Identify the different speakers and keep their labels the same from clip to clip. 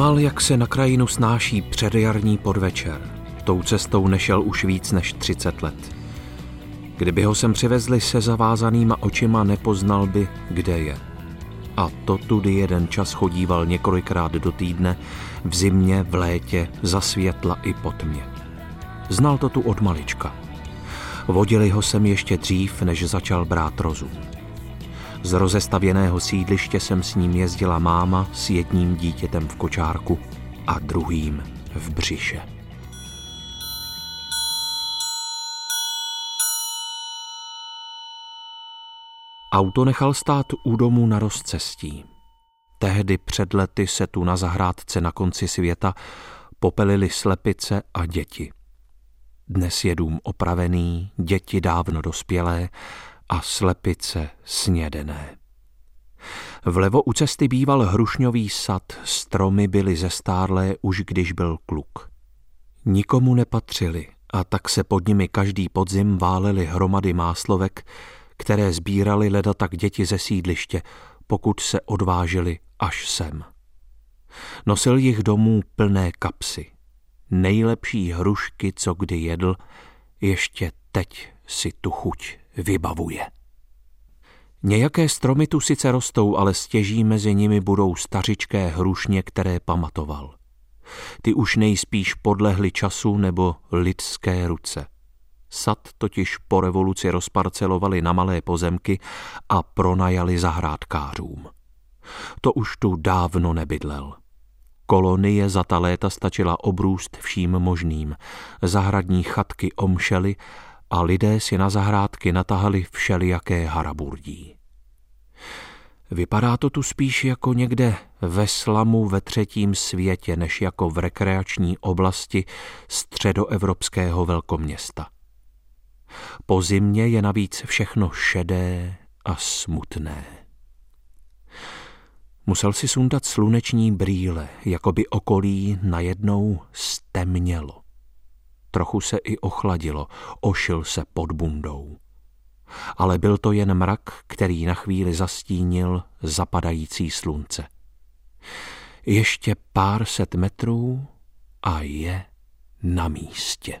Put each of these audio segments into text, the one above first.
Speaker 1: Vnímal, jak se na krajinu snáší předjarní podvečer. Tou cestou nešel už víc než 30 let. Kdyby ho sem přivezli se zavázanýma očima, nepoznal by, kde je. A to tudy jeden čas chodíval několikrát do týdne, v zimě, v létě, za světla i po tmě. Znal to tu od malička. Vodili ho sem ještě dřív, než začal brát rozum. Z rozestavěného sídliště jsem s ním jezdila máma s jedním dítětem v kočárku a druhým v břiše. Auto nechal stát u domu na rozcestí. Tehdy před lety se tu na zahrádce na konci světa popelili slepice a děti. Dnes je dům opravený, děti dávno dospělé a slepice snědené. Vlevo u cesty býval hrušňový sad, stromy byly zestárlé už když byl kluk. Nikomu nepatřili a tak se pod nimi každý podzim válely hromady máslovek, které sbírali leda tak děti ze sídliště, pokud se odvážili až sem. Nosil jich domů plné kapsy. Nejlepší hrušky, co kdy jedl, ještě teď si tu chuť vybavuje. Nějaké stromy tu sice rostou, ale stěží mezi nimi budou stařičké hrušně, které pamatoval. Ty už nejspíš podlehly času nebo lidské ruce. Sad totiž po revoluci rozparcelovali na malé pozemky a pronajali zahrádkářům. To už tu dávno nebydlel. Kolonie za ta léta stačila obrůst vším možným. Zahradní chatky omšely a lidé si na zahrádky natahali všelijaké haraburdí. Vypadá to tu spíš jako někde ve slamu ve třetím světě, než jako v rekreační oblasti středoevropského velkoměsta. Po zimě je navíc všechno šedé a smutné. Musel si sundat sluneční brýle, jako by okolí najednou stemnělo. Trochu se i ochladilo, ošil se pod bundou. Ale byl to jen mrak, který na chvíli zastínil zapadající slunce. Ještě pár set metrů a je na místě.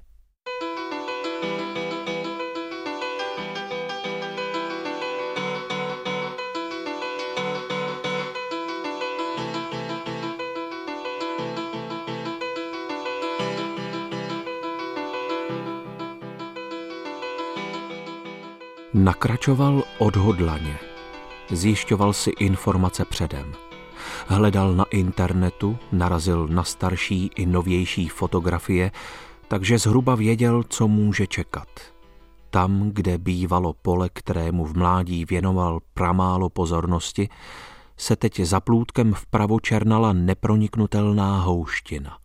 Speaker 1: Nakračoval odhodlaně. Zjišťoval si informace předem. Hledal na internetu, narazil na starší i novější fotografie, takže zhruba věděl, co může čekat. Tam, kde bývalo pole, kterému v mládí věnoval pramálo pozornosti, se teď za plůtkem vpravo černala neproniknutelná houština.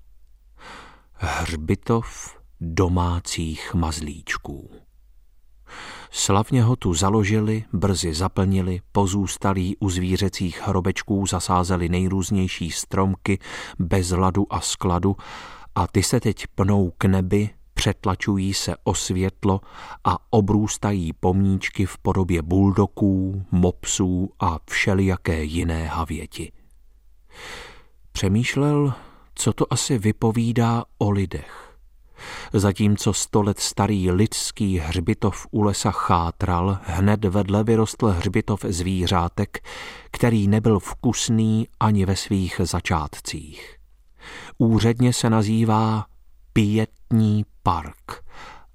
Speaker 1: Hřbitov domácích mazlíčků. Slavně ho tu založili, brzy zaplnili, pozůstalí u zvířecích hrobečků zasázeli nejrůznější stromky bez ladu a skladu a ty se teď pnou k nebi, přetlačují se o světlo a obrůstají pomníčky v podobě buldoků, mopsů a všelijaké jiné havěti. Přemýšlel, co to asi vypovídá o lidech Zatímco sto let starý lidský hřbitov u lesa chátral, hned vedle vyrostl hřbitov zvířátek, který nebyl vkusný ani ve svých začátcích. Úředně se nazývá Pietní park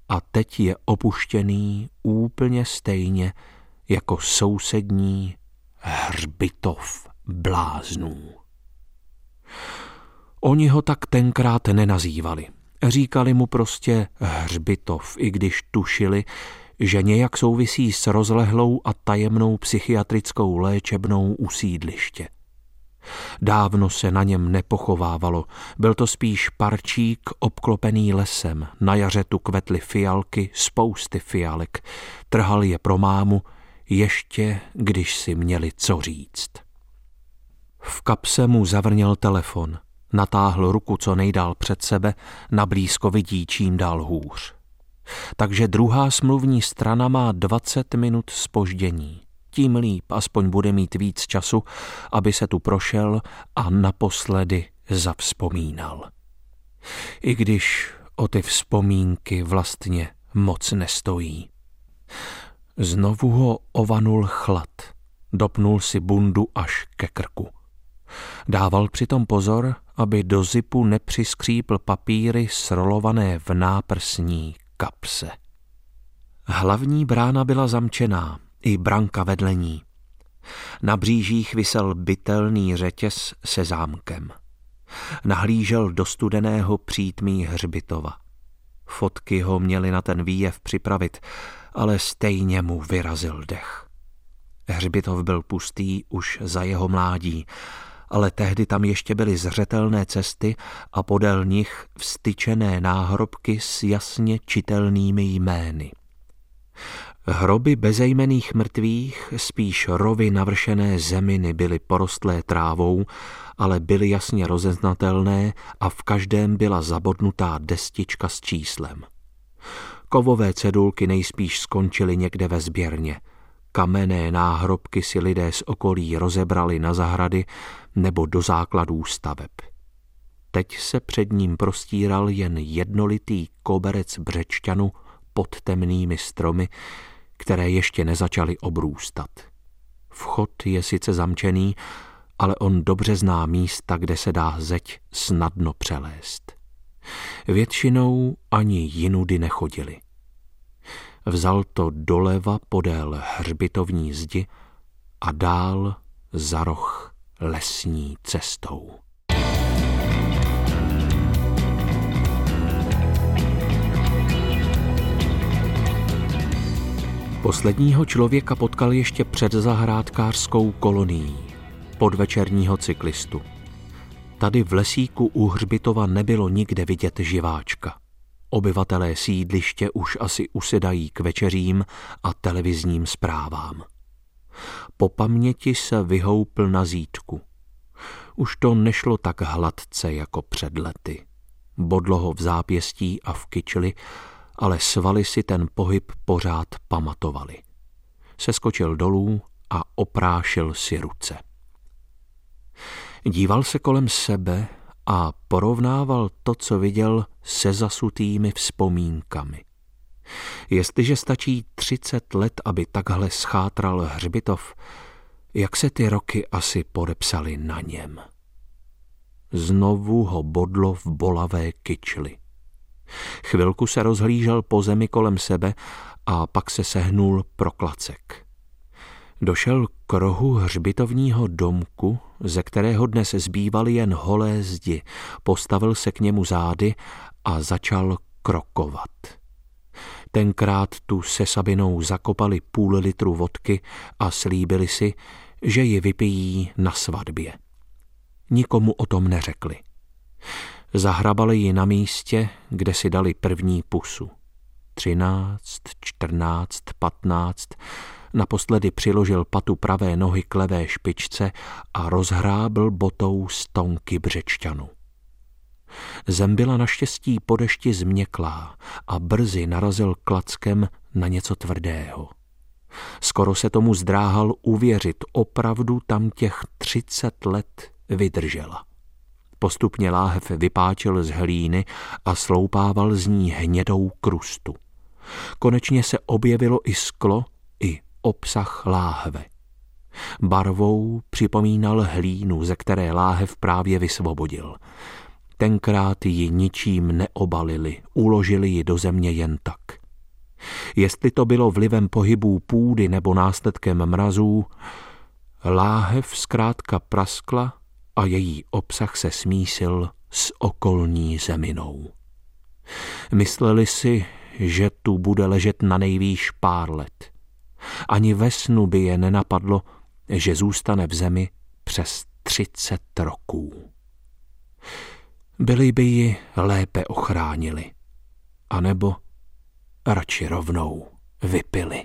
Speaker 1: a teď je opuštěný úplně stejně jako sousední hřbitov bláznů. Oni ho tak tenkrát nenazývali – Říkali mu prostě hřbitov, i když tušili, že nějak souvisí s rozlehlou a tajemnou psychiatrickou léčebnou usídliště. Dávno se na něm nepochovávalo, byl to spíš parčík obklopený lesem, na jaře tu kvetly fialky, spousty fialek, trhal je pro mámu, ještě když si měli co říct. V kapse mu zavrněl telefon – Natáhl ruku co nejdál před sebe, nablízko vidí čím dál hůř. Takže druhá smluvní strana má 20 minut spoždění. tím líp, aspoň bude mít víc času, aby se tu prošel a naposledy zavzpomínal. I když o ty vzpomínky vlastně moc nestojí. Znovu ho ovanul chlad, dopnul si bundu až ke krku. Dával přitom pozor, aby do zipu nepřiskřípl papíry srolované v náprsní kapse. Hlavní brána byla zamčená, i branka vedle ní. Na břížích vysel bytelný řetěz se zámkem. Nahlížel do studeného přítmí hřbitova. Fotky ho měly na ten výjev připravit, ale stejně mu vyrazil dech. Hřbitov byl pustý už za jeho mládí, ale tehdy tam ještě byly zřetelné cesty a podél nich vstyčené náhrobky s jasně čitelnými jmény. Hroby bezejmených mrtvých, spíš rovy navršené zeminy byly porostlé trávou, ale byly jasně rozeznatelné a v každém byla zabodnutá destička s číslem. Kovové cedulky nejspíš skončily někde ve sběrně. Kamenné náhrobky si lidé z okolí rozebrali na zahrady nebo do základů staveb. Teď se před ním prostíral jen jednolitý koberec břečťanu pod temnými stromy, které ještě nezačaly obrůstat. Vchod je sice zamčený, ale on dobře zná místa, kde se dá zeď snadno přelést. Většinou ani jinudy nechodili. Vzal to doleva podél hřbitovní zdi a dál za roh lesní cestou. Posledního člověka potkal ještě před zahrádkářskou kolonií, podvečerního cyklistu. Tady v lesíku u Hřbitova nebylo nikde vidět živáčka. Obyvatelé sídliště už asi usedají k večeřím a televizním zprávám. Po paměti se vyhoupl na zítku. Už to nešlo tak hladce jako před lety. Bodlo ho v zápěstí a v kyčli ale svaly si ten pohyb pořád pamatovali. Seskočil dolů a oprášil si ruce. Díval se kolem sebe a porovnával to, co viděl, se zasutými vzpomínkami. Jestliže stačí třicet let, aby takhle schátral hřbitov, jak se ty roky asi podepsaly na něm. Znovu ho bodlo v bolavé kyčli. Chvilku se rozhlížel po zemi kolem sebe a pak se sehnul pro klacek. Došel k rohu hřbitovního domku, ze kterého dnes zbývaly jen holé zdi, postavil se k němu zády a začal krokovat. Tenkrát tu se Sabinou zakopali půl litru vodky a slíbili si, že ji vypijí na svatbě. Nikomu o tom neřekli. Zahrabali ji na místě, kde si dali první pusu. Třináct, čtrnáct, patnáct, naposledy přiložil patu pravé nohy k levé špičce a rozhrábl botou stonky břečťanu. Zem byla naštěstí po dešti změklá a brzy narazil klackem na něco tvrdého. Skoro se tomu zdráhal uvěřit, opravdu tam těch třicet let vydržela. Postupně láhev vypáčel z hlíny a sloupával z ní hnědou krustu. Konečně se objevilo i sklo, obsah láhve. Barvou připomínal hlínu, ze které láhev právě vysvobodil. Tenkrát ji ničím neobalili, uložili ji do země jen tak. Jestli to bylo vlivem pohybů půdy nebo následkem mrazů, láhev zkrátka praskla a její obsah se smísil s okolní zeminou. Mysleli si, že tu bude ležet na nejvýš pár let. Ani ve snu by je nenapadlo, že zůstane v zemi přes třicet roků. Byli by ji lépe ochránili, anebo radši rovnou vypili.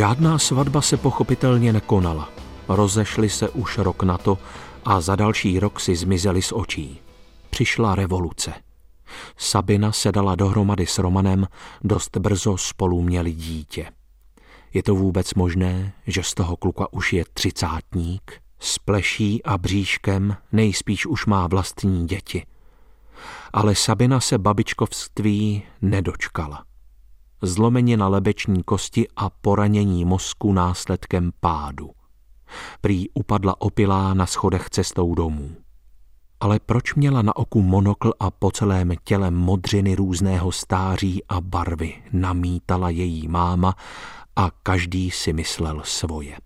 Speaker 1: Žádná svatba se pochopitelně nekonala. Rozešli se už rok na to a za další rok si zmizeli z očí. Přišla revoluce. Sabina sedala dohromady s Romanem, dost brzo spolu měli dítě. Je to vůbec možné, že z toho kluka už je třicátník? S pleší a bříškem nejspíš už má vlastní děti. Ale Sabina se babičkovství nedočkala. Zlomenina lebeční kosti a poranění mozku následkem pádu. Prý upadla opilá na schodech cestou domů. Ale proč měla na oku monokl a po celém těle modřiny různého stáří a barvy, namítala její máma a každý si myslel svoje.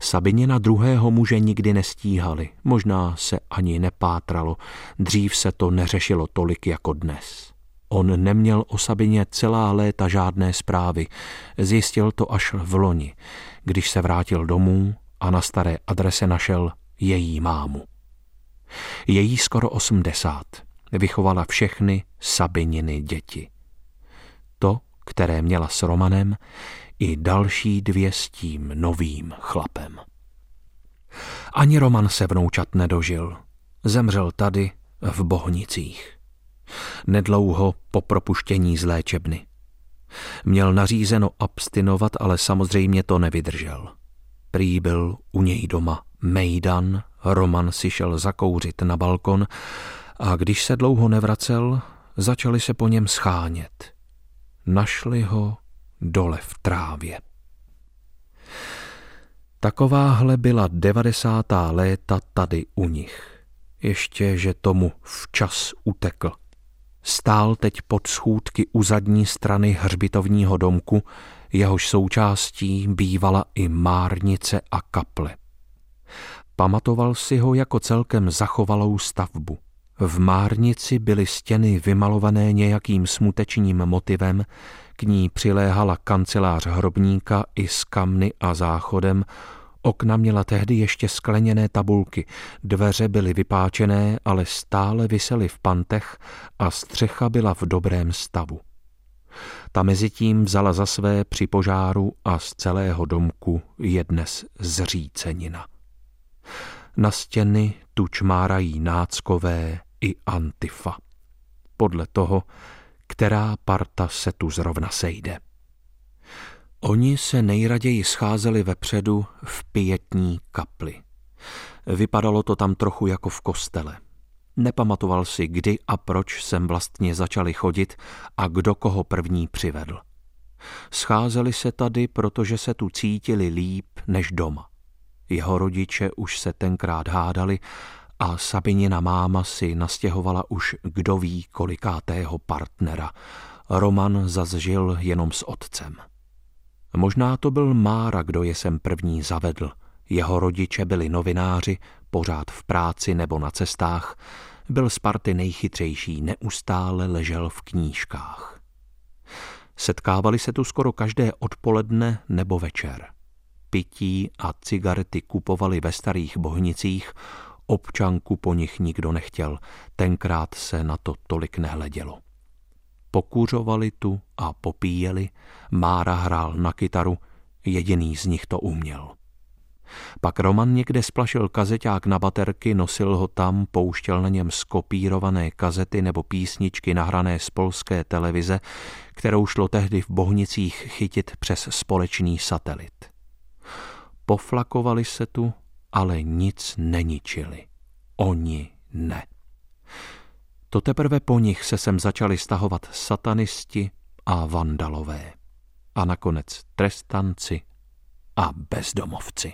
Speaker 1: Sabině na druhého muže nikdy nestíhali, možná se ani nepátralo, dřív se to neřešilo tolik jako dnes. On neměl o Sabině celá léta žádné zprávy, zjistil to až v loni, když se vrátil domů a na staré adrese našel její mámu. Její skoro osmdesát vychovala všechny Sabininy děti. To, které měla s Romanem, i další dvě s tím novým chlapem. Ani Roman se vnoučat nedožil. Zemřel tady v Bohnicích. Nedlouho po propuštění z léčebny. Měl nařízeno abstinovat, ale samozřejmě to nevydržel. Prý byl u něj doma mejdan, Roman si šel zakouřit na balkon a když se dlouho nevracel, začali se po něm schánět. Našli ho dole v trávě. Takováhle byla devadesátá léta tady u nich. Ještě, že tomu včas utekl. Stál teď pod schůdky u zadní strany hřbitovního domku, jehož součástí bývala i márnice a kaple. Pamatoval si ho jako celkem zachovalou stavbu. V márnici byly stěny vymalované nějakým smutečním motivem, k ní přiléhala kancelář hrobníka i s kamny a záchodem, okna měla tehdy ještě skleněné tabulky, dveře byly vypáčené, ale stále visely v pantech a střecha byla v dobrém stavu. Ta mezi tím vzala za své při požáru a z celého domku je dnes zřícenina. Na stěny tu čmárají náckové i antifa. Podle toho, která parta se tu zrovna sejde. Oni se nejraději scházeli vepředu v pietní kapli. Vypadalo to tam trochu jako v kostele. Nepamatoval si, kdy a proč sem vlastně začali chodit a kdo koho první přivedl. Scházeli se tady, protože se tu cítili líp než doma. Jeho rodiče už se tenkrát hádali a Sabinina máma si nastěhovala už kdo ví kolikátého partnera. Roman zas žil jenom s otcem. Možná to byl Mára, kdo je sem první zavedl. Jeho rodiče byli novináři, pořád v práci nebo na cestách. Byl z party nejchytřejší, neustále ležel v knížkách. Setkávali se tu skoro každé odpoledne nebo večer. Pití a cigarety kupovali ve starých bohnicích, Občanku po nich nikdo nechtěl, tenkrát se na to tolik nehledělo. Pokuřovali tu a popíjeli, Mára hrál na kytaru, jediný z nich to uměl. Pak Roman někde splašil kazeťák na baterky, nosil ho tam, pouštěl na něm skopírované kazety nebo písničky nahrané z polské televize, kterou šlo tehdy v Bohnicích chytit přes společný satelit. Poflakovali se tu ale nic neničili. Oni ne. To teprve po nich se sem začali stahovat satanisti a vandalové. A nakonec trestanci a bezdomovci.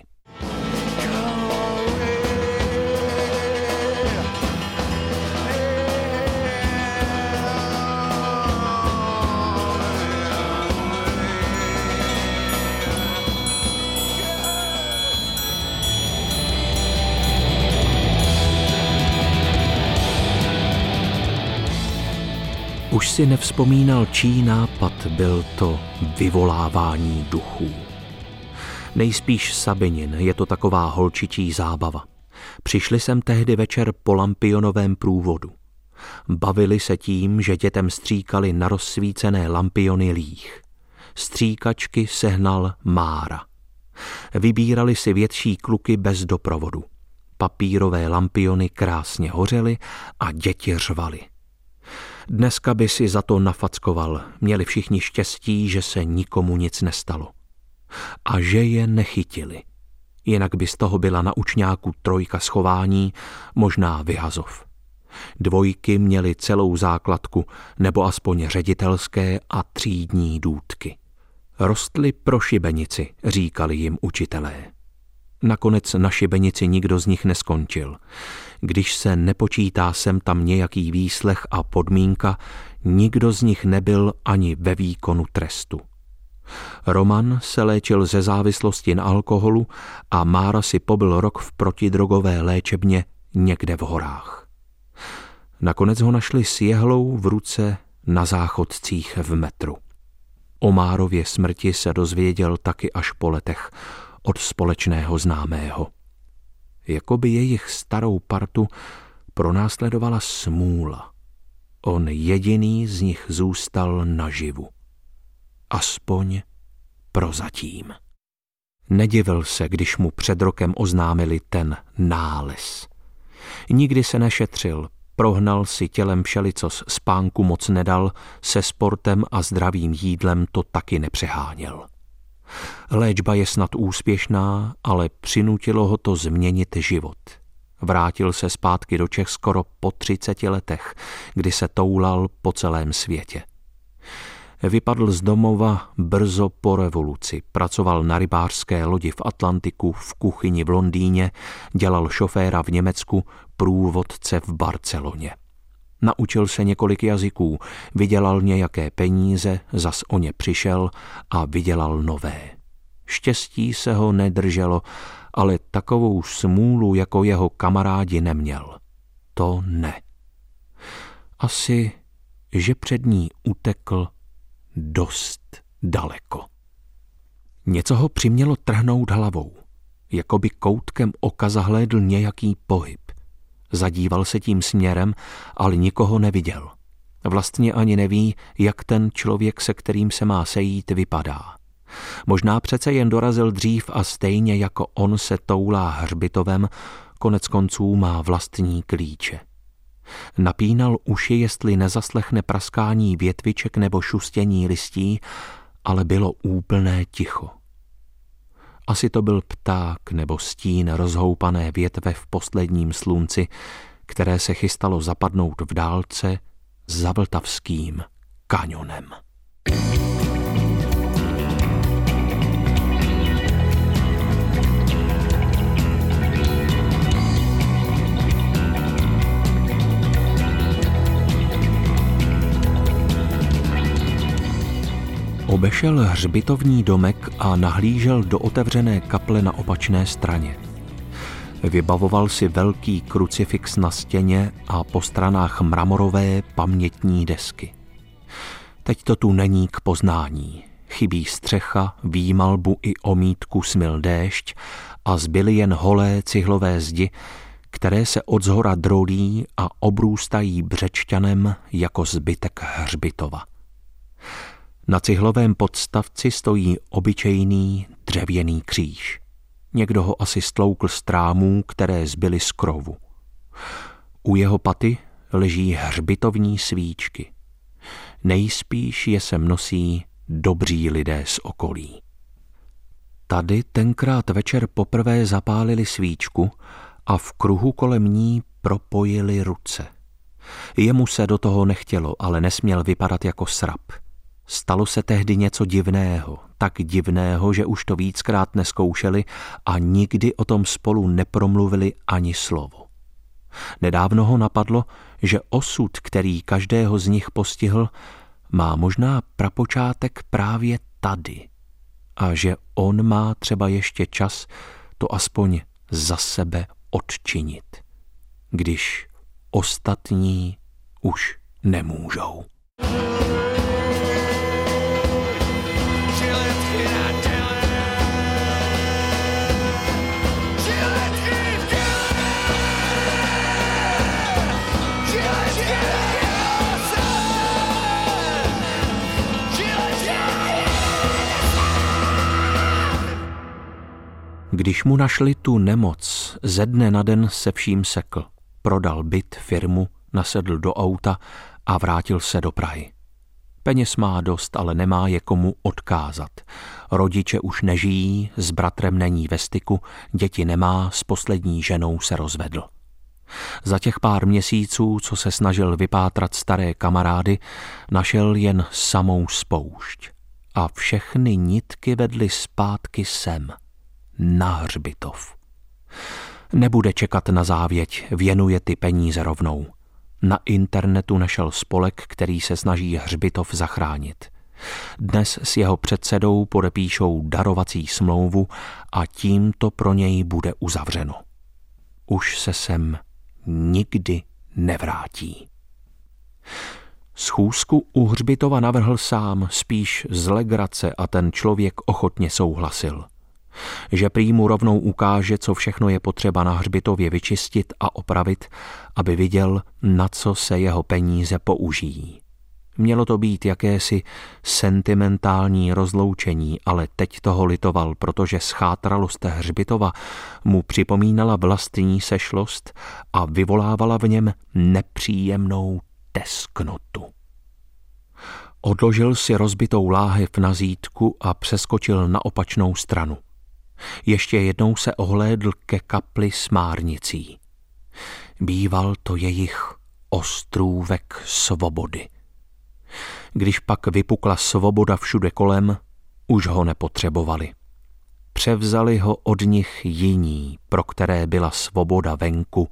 Speaker 1: Už si nevzpomínal, čí nápad byl to vyvolávání duchů. Nejspíš Sabinin, je to taková holčičí zábava. Přišli sem tehdy večer po lampionovém průvodu. Bavili se tím, že dětem stříkali na rozsvícené lampiony líh. Stříkačky sehnal Mára. Vybírali si větší kluky bez doprovodu. Papírové lampiony krásně hořely a děti řvali. Dneska by si za to nafackoval. Měli všichni štěstí, že se nikomu nic nestalo. A že je nechytili. Jinak by z toho byla na učňáku trojka schování, možná vyhazov. Dvojky měly celou základku, nebo aspoň ředitelské a třídní důdky. Rostly pro šibenici, říkali jim učitelé. Nakonec na šibenici nikdo z nich neskončil. Když se nepočítá sem tam nějaký výslech a podmínka, nikdo z nich nebyl ani ve výkonu trestu. Roman se léčil ze závislosti na alkoholu a Mára si pobyl rok v protidrogové léčebně někde v horách. Nakonec ho našli s jehlou v ruce na záchodcích v metru. O Márově smrti se dozvěděl taky až po letech od společného známého. Jakoby jejich starou partu pronásledovala smůla. On jediný z nich zůstal naživu. Aspoň prozatím. Nedivil se, když mu před rokem oznámili ten nález. Nikdy se nešetřil, prohnal si tělem všelicos spánku moc nedal, se sportem a zdravým jídlem to taky nepřeháněl. Léčba je snad úspěšná, ale přinutilo ho to změnit život. Vrátil se zpátky do Čech skoro po 30 letech, kdy se toulal po celém světě. Vypadl z domova brzo po revoluci, pracoval na rybářské lodi v Atlantiku, v kuchyni v Londýně, dělal šoféra v Německu, průvodce v Barceloně. Naučil se několik jazyků, vydělal nějaké peníze, zas o ně přišel a vydělal nové. Štěstí se ho nedrželo, ale takovou smůlu jako jeho kamarádi neměl. To ne. Asi, že před ní utekl dost daleko. Něco ho přimělo trhnout hlavou, jako by koutkem oka zahlédl nějaký pohyb. Zadíval se tím směrem, ale nikoho neviděl. Vlastně ani neví, jak ten člověk, se kterým se má sejít, vypadá. Možná přece jen dorazil dřív a stejně jako on se toulá hřbitovem, konec konců má vlastní klíče. Napínal uši, jestli nezaslechne praskání větviček nebo šustění listí, ale bylo úplné ticho. Asi to byl pták nebo stín rozhoupané větve v posledním slunci, které se chystalo zapadnout v dálce za vltavským kanionem. Obešel hřbitovní domek a nahlížel do otevřené kaple na opačné straně. Vybavoval si velký krucifix na stěně a po stranách mramorové pamětní desky. Teď to tu není k poznání. Chybí střecha, výmalbu i omítku smil déšť a zbyly jen holé cihlové zdi, které se od zhora drolí a obrůstají břečťanem jako zbytek hřbitova. Na cihlovém podstavci stojí obyčejný dřevěný kříž. Někdo ho asi stloukl z trámů, které zbyly z krovu. U jeho paty leží hřbitovní svíčky. Nejspíš je sem nosí dobří lidé z okolí. Tady tenkrát večer poprvé zapálili svíčku a v kruhu kolem ní propojili ruce. Jemu se do toho nechtělo, ale nesměl vypadat jako srab – Stalo se tehdy něco divného, tak divného, že už to víckrát neskoušeli a nikdy o tom spolu nepromluvili ani slovo. Nedávno ho napadlo, že osud, který každého z nich postihl, má možná prapočátek právě tady a že on má třeba ještě čas to aspoň za sebe odčinit, když ostatní už nemůžou. Když mu našli tu nemoc, ze dne na den se vším sekl. Prodal byt, firmu, nasedl do auta a vrátil se do Prahy. Peněz má dost, ale nemá je komu odkázat. Rodiče už nežijí, s bratrem není ve styku, děti nemá, s poslední ženou se rozvedl. Za těch pár měsíců, co se snažil vypátrat staré kamarády, našel jen samou spoušť. A všechny nitky vedly zpátky sem, na hřbitov. Nebude čekat na závěť, věnuje ty peníze rovnou. Na internetu našel spolek, který se snaží hřbitov zachránit. Dnes s jeho předsedou podepíšou darovací smlouvu a tím to pro něj bude uzavřeno. Už se sem nikdy nevrátí. Schůzku u Hřbitova navrhl sám, spíš z legrace a ten člověk ochotně souhlasil. Že prý mu rovnou ukáže, co všechno je potřeba na Hřbitově vyčistit a opravit, aby viděl, na co se jeho peníze použijí. Mělo to být jakési sentimentální rozloučení, ale teď toho litoval, protože schátralost hřbitova mu připomínala vlastní sešlost a vyvolávala v něm nepříjemnou tesknotu. Odložil si rozbitou láhev na zítku a přeskočil na opačnou stranu. Ještě jednou se ohlédl ke kapli s márnicí. Býval to jejich ostrůvek svobody. Když pak vypukla svoboda všude kolem, už ho nepotřebovali. Převzali ho od nich jiní, pro které byla svoboda venku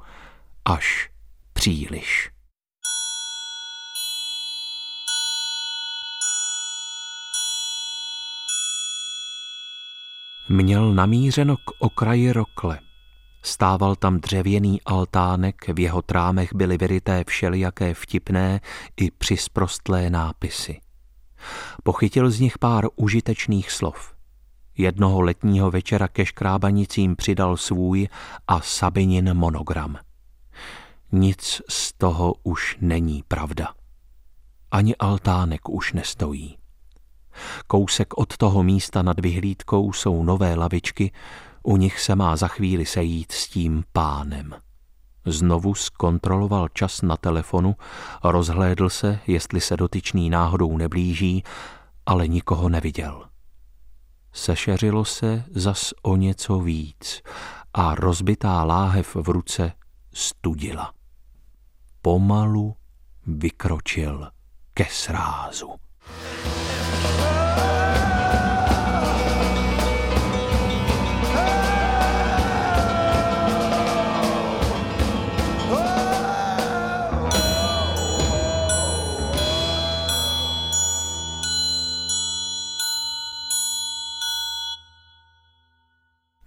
Speaker 1: až příliš. Měl namířeno k okraji rokle. Stával tam dřevěný altánek, v jeho trámech byly vyryté všelijaké vtipné i přisprostlé nápisy. Pochytil z nich pár užitečných slov. Jednoho letního večera ke škrábanicím přidal svůj a Sabinin monogram. Nic z toho už není pravda. Ani altánek už nestojí. Kousek od toho místa nad vyhlídkou jsou nové lavičky, u nich se má za chvíli sejít s tím pánem. Znovu zkontroloval čas na telefonu, rozhlédl se, jestli se dotyčný náhodou neblíží, ale nikoho neviděl. Sešeřilo se zas o něco víc a rozbitá láhev v ruce studila. Pomalu vykročil ke srázu.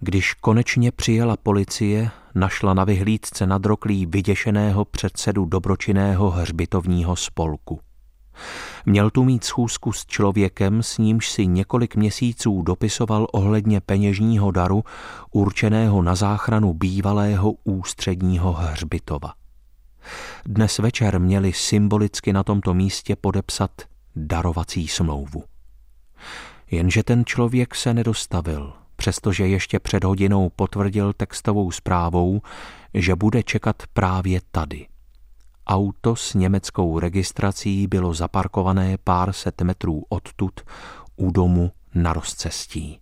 Speaker 1: Když konečně přijela policie, našla na vyhlídce nad roklí vyděšeného předsedu dobročinného hřbitovního spolku. Měl tu mít schůzku s člověkem, s nímž si několik měsíců dopisoval ohledně peněžního daru určeného na záchranu bývalého ústředního hřbitova. Dnes večer měli symbolicky na tomto místě podepsat darovací smlouvu. Jenže ten člověk se nedostavil – přestože ještě před hodinou potvrdil textovou zprávou, že bude čekat právě tady. Auto s německou registrací bylo zaparkované pár set metrů odtud u domu na rozcestí.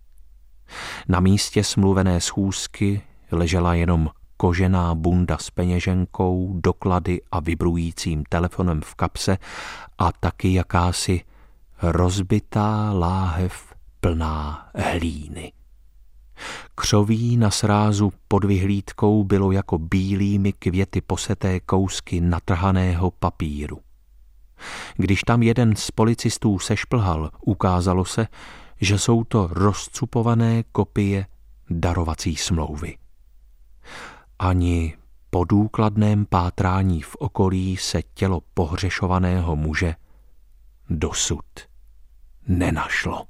Speaker 1: Na místě smluvené schůzky ležela jenom kožená bunda s peněženkou, doklady a vibrujícím telefonem v kapse a taky jakási rozbitá láhev plná hlíny. Křoví na srázu pod vyhlídkou bylo jako bílými květy poseté kousky natrhaného papíru. Když tam jeden z policistů sešplhal, ukázalo se, že jsou to rozcupované kopie darovací smlouvy. Ani po důkladném pátrání v okolí se tělo pohřešovaného muže dosud nenašlo.